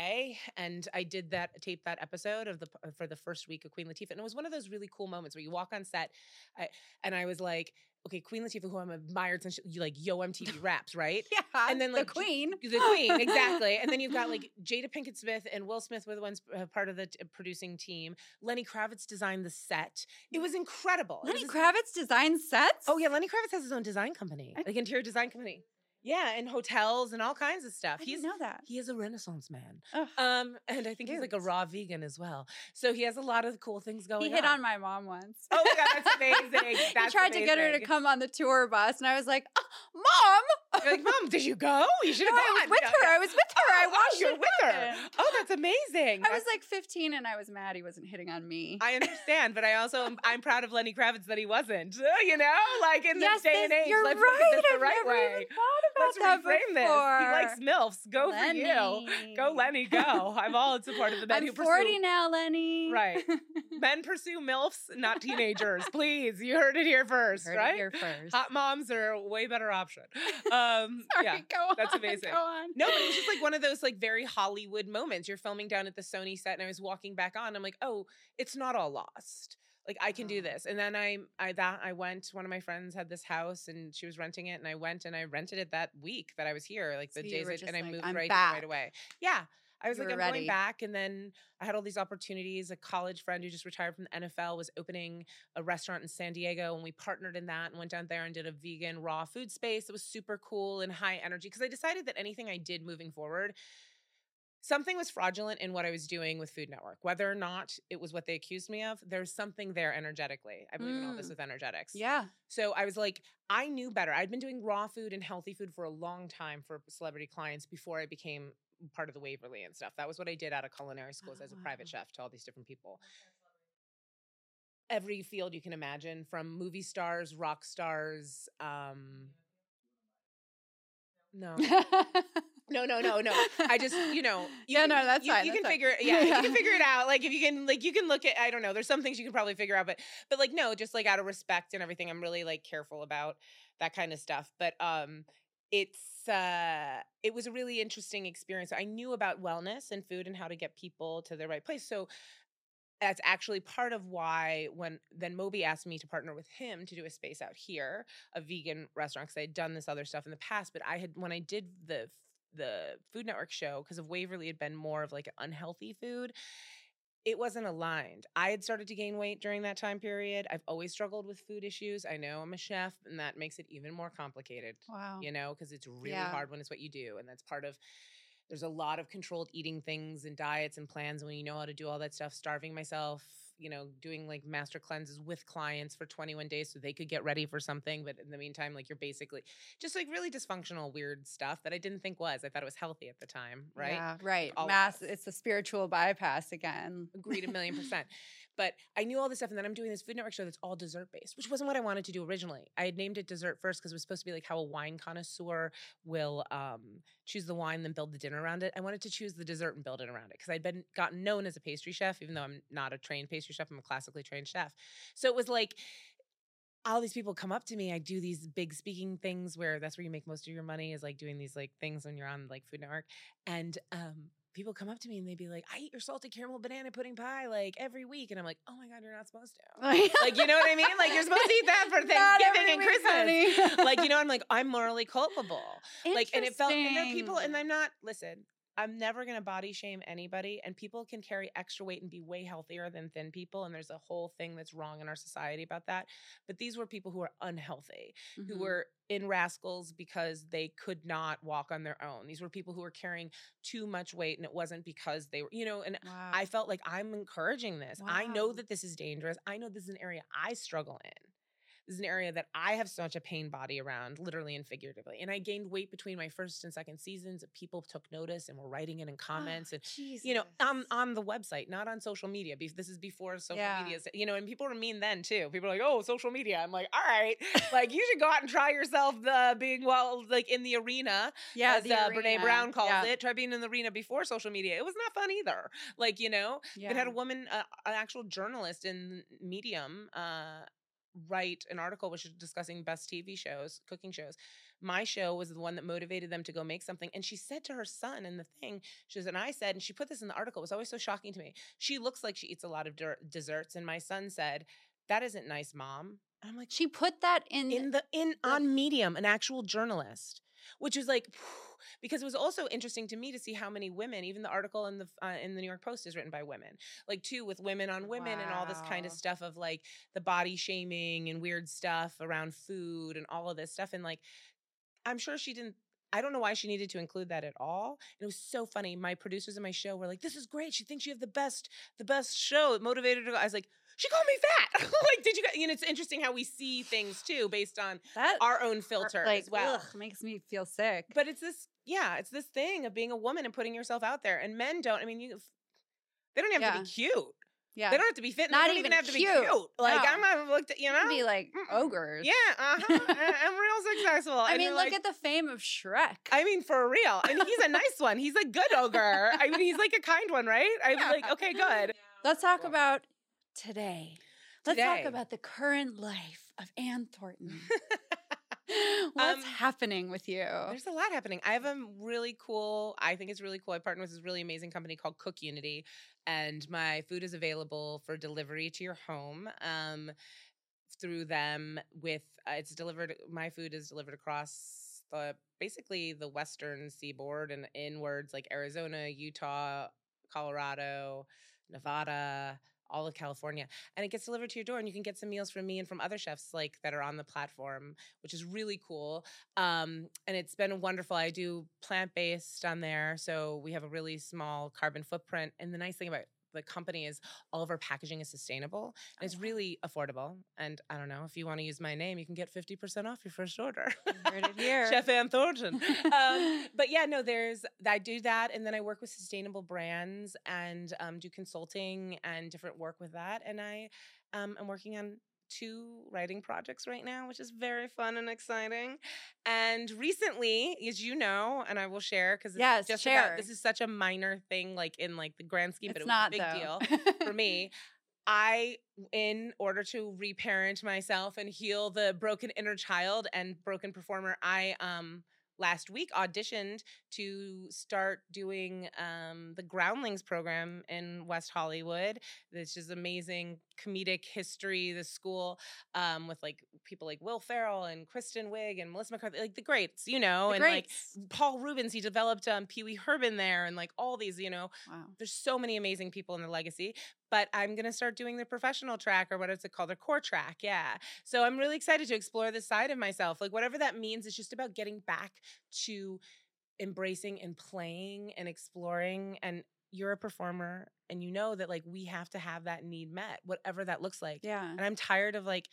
Speaker 3: and i did that taped that episode of the for the first week of queen latifah and it was one of those really cool moments where you walk on set I, and i was like okay queen latifah who i'm admired since she- you like yo mtv raps right
Speaker 2: yeah.
Speaker 3: and then, like,
Speaker 2: the
Speaker 3: J-
Speaker 2: queen.
Speaker 3: the queen exactly and then you've got like jada pinkett smith and will smith were the ones uh, part of the t- producing team lenny kravitz designed the set it was incredible
Speaker 2: Lenny
Speaker 3: was-
Speaker 2: Kravitz designed sets.
Speaker 3: oh yeah lenny kravitz has his own design company
Speaker 2: I-
Speaker 3: like interior design company yeah and hotels and all kinds of stuff
Speaker 2: I
Speaker 3: he's
Speaker 2: know that.
Speaker 3: he is a renaissance man
Speaker 2: Ugh.
Speaker 3: um and i think he's like a raw vegan as well so he has a lot of cool things going
Speaker 2: He hit on my mom once.
Speaker 3: oh my god that's amazing
Speaker 2: he
Speaker 3: that's
Speaker 2: tried to get her to come on the tour bus, and I was like, "Oh, "Mom,
Speaker 3: You're like mom did you go you should
Speaker 2: No,
Speaker 3: have
Speaker 2: I was with her. I was with her. I
Speaker 3: oh,
Speaker 2: watched
Speaker 3: oh, you're
Speaker 2: it
Speaker 3: with her oh that's amazing
Speaker 2: I was like 15, and I was mad he wasn't hitting on me.
Speaker 3: I understand, but I also am, I'm proud of Lenny Kravitz that he wasn't. You know, like in
Speaker 2: yes,
Speaker 3: this day and age,
Speaker 2: you're
Speaker 3: let's
Speaker 2: right.
Speaker 3: look at this the
Speaker 2: I've
Speaker 3: right way.
Speaker 2: Even thought about
Speaker 3: Let's
Speaker 2: that
Speaker 3: reframe this. He likes milfs. Go for you. Go,
Speaker 2: Lenny.
Speaker 3: Lenny. Go. I'm all in support of the men
Speaker 2: I'm
Speaker 3: who
Speaker 2: 40
Speaker 3: pursue
Speaker 2: now, Lenny.
Speaker 3: Right. men pursue milfs, not teenagers. Please, you heard it here first,
Speaker 2: Heard
Speaker 3: right?
Speaker 2: it here first.
Speaker 3: Hot moms are a way better option. Um,
Speaker 2: Sorry,
Speaker 3: yeah.
Speaker 2: go on.
Speaker 3: that's amazing.
Speaker 2: Go on.
Speaker 3: No, but it was just like one of those like very Hollywood moments. You're filming down at the Sony set, and I was walking back on. I'm like, oh, it's not all lost. Like I can do
Speaker 2: Oh.
Speaker 3: this. And then I, I that I went. One of my friends had this house, and she was renting it, and I went and I rented it that week that I was here, like the
Speaker 2: So
Speaker 3: days, I, and I moved
Speaker 2: "I'm
Speaker 3: right
Speaker 2: back."
Speaker 3: right away. Yeah. I was
Speaker 2: You
Speaker 3: like, I'm
Speaker 2: ready.
Speaker 3: going back. And then I had all these opportunities. A college friend who just retired from the NFL was opening a restaurant in San Diego, and we partnered in that and went down there and did a vegan raw food space. It was super cool and high energy because I decided that anything I did moving forward, something was fraudulent in what I was doing with Food Network. Whether or not it was what they accused me of, there's something there energetically. I believe in all this
Speaker 2: Mm.
Speaker 3: with energetics.
Speaker 2: Yeah.
Speaker 3: So I was like, I knew better. I'd been doing raw food and healthy food for a long time for celebrity clients before I became part of the Waverly and stuff. That was what I did out of culinary schools as a private
Speaker 2: Ah.
Speaker 3: chef to all these different people. Every field you can imagine, from movie stars, rock stars. Um, no, no, no, no, no. I just, you know, you
Speaker 2: Yeah,
Speaker 3: can,
Speaker 2: no, that's
Speaker 3: you,
Speaker 2: fine,
Speaker 3: You
Speaker 2: that's
Speaker 3: can
Speaker 2: fine.
Speaker 3: figure, yeah,
Speaker 2: Yeah.
Speaker 3: you can figure it out. Like if you can, like you can look at, I don't know. There's some things you can probably figure out, but, but like no, just like out of respect and everything, I'm really like careful about that kind of stuff. But um, it's uh, it was a really interesting experience. I knew about wellness and food and how to get people to the right place. So that's actually part of why when then Moby asked me to partner with him to do a space out here, a vegan restaurant, because I had done this other stuff in the past. But I had when I did the the Food Network show, because of Waverly had been more of like unhealthy food. It wasn't aligned. I had started to gain weight during that time period. I've always struggled with food issues. I know I'm a chef, and that makes it even more complicated
Speaker 2: Wow.
Speaker 3: you know, because it's really
Speaker 2: Yeah.
Speaker 3: hard when it's what you do. And that's part of, there's a lot of controlled eating things and diets and plans. And when you know how to do all that stuff, starving myself, you know, doing like master cleanses with clients for 21 days so they could get ready for something. But in the meantime, like you're basically just like really dysfunctional, weird stuff that I didn't think was. I thought it was healthy at the time, right?
Speaker 2: Yeah, right.
Speaker 3: All
Speaker 2: Mass. It's a spiritual bypass again.
Speaker 3: Agreed a million percent. But I knew all this stuff, and then I'm doing this Food Network show that's all dessert based, which wasn't what I wanted to do originally. I had named it dessert first because it was supposed to be like how a wine connoisseur will um, choose the wine, then build the dinner around it. I wanted to choose the dessert and build it around it because I'd been gotten known as a pastry chef, even though I'm not a trained pastry chef. I'm a classically trained chef. So it was like all these people come up to me. I do these big speaking things where that's where you make most of your money is like doing these like things when you're on like Food Network. And um people come up to me and they'd be like, I eat your salted caramel banana pudding pie like every week. And I'm like, oh my God, you're not supposed to. Like, you know what I mean? Like you're supposed to eat that for Thanksgiving and Christmas.
Speaker 2: honey.
Speaker 3: like, you know, I'm like, I'm morally culpable. Like, and it felt, and there are people, and I'm not, listen, I'm never gonna body shame anybody, and people can carry extra weight and be way healthier than thin people. And there's a whole thing that's wrong in our society about that. But these were people who are unhealthy, who
Speaker 2: Mhm.
Speaker 3: were in rascals because they could not walk on their own. These were people who were carrying too much weight, and it wasn't because they were, you know, and
Speaker 2: Wow.
Speaker 3: I felt like I'm encouraging this. I know that this is dangerous. I know this is an area I struggle in. Is an area that I have such a pain body around, literally and figuratively. And I gained weight between my first and second seasons. People took notice and were writing it in comments and you know, on on the website, not on social media. This is before social
Speaker 2: Yeah.
Speaker 3: media, you know, and people were mean then too. People are like, "Oh, social media." I'm like, "All right, like you should go out and try yourself the being well, like in the arena,
Speaker 2: yeah,
Speaker 3: as uh, Brene. Brown calls
Speaker 2: Yeah.
Speaker 3: it. Try being in the arena before social media. It was not fun either. Like you know,
Speaker 2: Yeah.
Speaker 3: it had a woman, uh, an actual journalist in Medium, uh, write an article which is discussing best TV shows, cooking shows. My show was the one that motivated them to go make something. And she said to her son in the thing, she says, and I said, and she put this in the article, it was always so shocking to me. She looks like she eats a lot of der- desserts. And my son said, That isn't nice, mom. And I'm like,
Speaker 2: She put that in.
Speaker 3: in the in on medium an actual journalist which was like because it was also interesting to me to see how many women even the article in the uh, in the new york post is written by women like too with women on women and all this kind of stuff of like the body shaming and weird stuff around food and all of this stuff and like i'm sure she didn't I don't know why she needed to include that at all. And it was so funny. My producers in my show were like, "This is great. She thinks you have the best, the best show." It motivated her. I was like, "She called me fat." like, did you? guys- You know, it's interesting how we see things too, based on
Speaker 2: that
Speaker 3: our own
Speaker 2: er,
Speaker 3: filter
Speaker 2: like
Speaker 3: as well.
Speaker 2: ugh, makes me feel sick.
Speaker 3: But it's this, yeah, it's this thing of being a woman and putting yourself out there. And men don't. I mean, you, they don't have to be cute.
Speaker 2: yeah,
Speaker 3: They don't have to be fit. and
Speaker 2: Not
Speaker 3: they don't
Speaker 2: even
Speaker 3: even have to be
Speaker 2: cute.
Speaker 3: cute. Like
Speaker 2: No.
Speaker 3: I'm not looked at, you
Speaker 2: You
Speaker 3: know.
Speaker 2: be like ogres.
Speaker 3: yeah, uh huh. I'm real successful.
Speaker 2: I
Speaker 3: And
Speaker 2: mean, look
Speaker 3: like,
Speaker 2: at the fame of Shrek.
Speaker 3: I mean, for real. And he's a nice one. He's a good ogre. I mean, he's like a kind one, right? I was like, okay, good.
Speaker 2: Let's talk about today. Let's
Speaker 3: Today.
Speaker 2: talk about the current life of Anne Thornton. What's
Speaker 3: Um,
Speaker 2: happening with you?
Speaker 3: There's a lot happening. I have a really cool, I think it's really cool. I partner with this really amazing company called Cook Unity, and my food is available for delivery to your home um, through them. With uh, it's delivered, my food is delivered across the basically the western seaboard and inwards, like Arizona, Utah, Colorado, Nevada. All of California, and it gets delivered to your door, and you can get some meals from me and from other chefs like that are on the platform, which is really cool um, and it's been wonderful. I do plant based on there, so we have a really small carbon footprint. And the nice thing about the company is all of our packaging is sustainable and it's really affordable. And I don't know if you want to use my name, you can get fifty percent off your first order.
Speaker 2: Heard it here.
Speaker 3: Chef Anne Thornton. um, but yeah, no, there's I do that, and then I work with sustainable brands and um, do consulting and different work with that. And I um, am working on two writing projects right now, which is very fun and exciting. And recently, as you know, and I will share because
Speaker 2: Yes,
Speaker 3: just
Speaker 2: share.
Speaker 3: about this is such a minor thing, like in like the grand scheme, but
Speaker 2: it's
Speaker 3: it was
Speaker 2: not
Speaker 3: a big
Speaker 2: though.
Speaker 3: deal for me. I, in order to reparent myself and heal the broken inner child and broken performer, I um last week auditioned to start doing um, the Groundlings program in West Hollywood. This is amazing comedic history. The school um, with like people like Will Ferrell and Kristen Wiig and Melissa McCarthy, like the greats, you know,
Speaker 2: The
Speaker 3: and
Speaker 2: greats.
Speaker 3: like Paul Reubens. He developed um, Pee Wee Herman there, and like all these, you know,
Speaker 2: wow.
Speaker 3: there's so many amazing people in the legacy but i'm going to start doing the professional track or what is it called the core track yeah so i'm really excited to explore this side of myself like whatever that means it's just about getting back to embracing and playing and exploring and you're a performer and you know that like we have to have that need met whatever that looks like
Speaker 2: Yeah.
Speaker 3: and i'm tired of like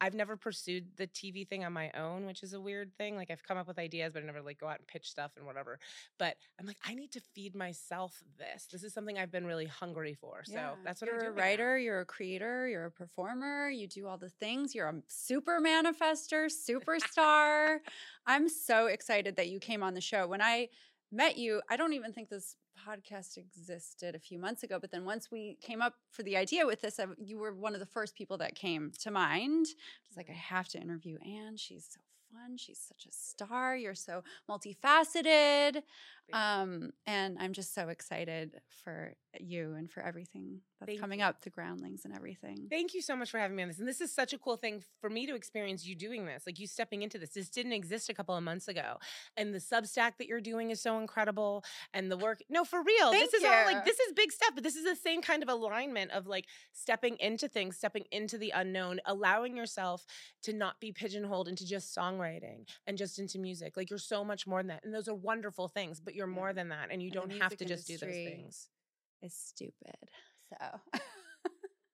Speaker 3: I've never pursued the TV thing on my own, which is a weird thing. Like I've come up with ideas, but I never like go out and pitch stuff and whatever. But I'm like, I need to feed myself this. This is something I've been really hungry for. So
Speaker 2: Yeah.
Speaker 3: that's what
Speaker 2: you're
Speaker 3: I'm
Speaker 2: a
Speaker 3: doing. now.
Speaker 2: writer, you're a creator, you're a performer, you do all the things. You're a super manifester, superstar. I'm so excited that you came on the show. When I met you, I don't even think this podcast existed a few months ago, but then once we came up for the idea with this, I, you were one of the first people that came to mind. I was like, I have to interview Anne. She's so fun. She's such a star. You're so multifaceted. Um, and I'm just so excited for you and for everything that's
Speaker 3: Thank
Speaker 2: coming up, the groundlings and everything.
Speaker 3: Thank you so much for having me on this. And this is such a cool thing for me to experience you doing this, like you stepping into this. This didn't exist a couple of months ago. And the Substack that you're doing is so incredible. And the work, no, for real.
Speaker 2: Thank
Speaker 3: this is all like, this is big stuff, but this is the same kind of alignment of like stepping into things, stepping into the unknown, allowing yourself to not be pigeonholed into just songwriting and just into music. Like you're so much more than that. And those are wonderful things, but you're more than that. And you
Speaker 2: And
Speaker 3: don't have to just do those things.
Speaker 2: It's stupid. So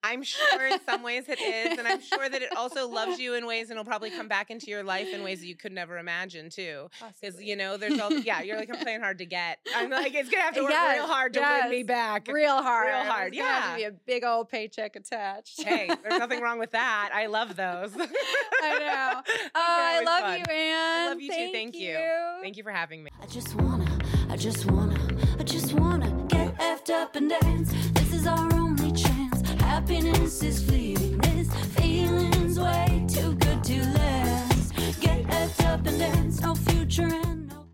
Speaker 3: I'm sure in some ways it is, and I'm sure that it also loves you in ways, and it'll probably come back into your life in ways that you could never imagine too. Because you know, there's all yeah, you're like I'm playing hard to get. I'm like it's gonna have to work
Speaker 2: Yes,
Speaker 3: real hard to win me back.
Speaker 2: real hard.
Speaker 3: Real hard,
Speaker 2: There's gonna have
Speaker 3: yeah.
Speaker 2: to be a big old paycheck attached.
Speaker 3: hey, there's nothing wrong with that. I love those.
Speaker 2: I know. Oh,
Speaker 3: are
Speaker 2: I love
Speaker 3: fun.
Speaker 2: you, Anne.
Speaker 3: I love you too. Thank you. Thank you for having me.
Speaker 1: I just wanna, I just wanna, I just wanna get effed up and dance. Happiness is feeling's way too good to last. Get up and dance, no future.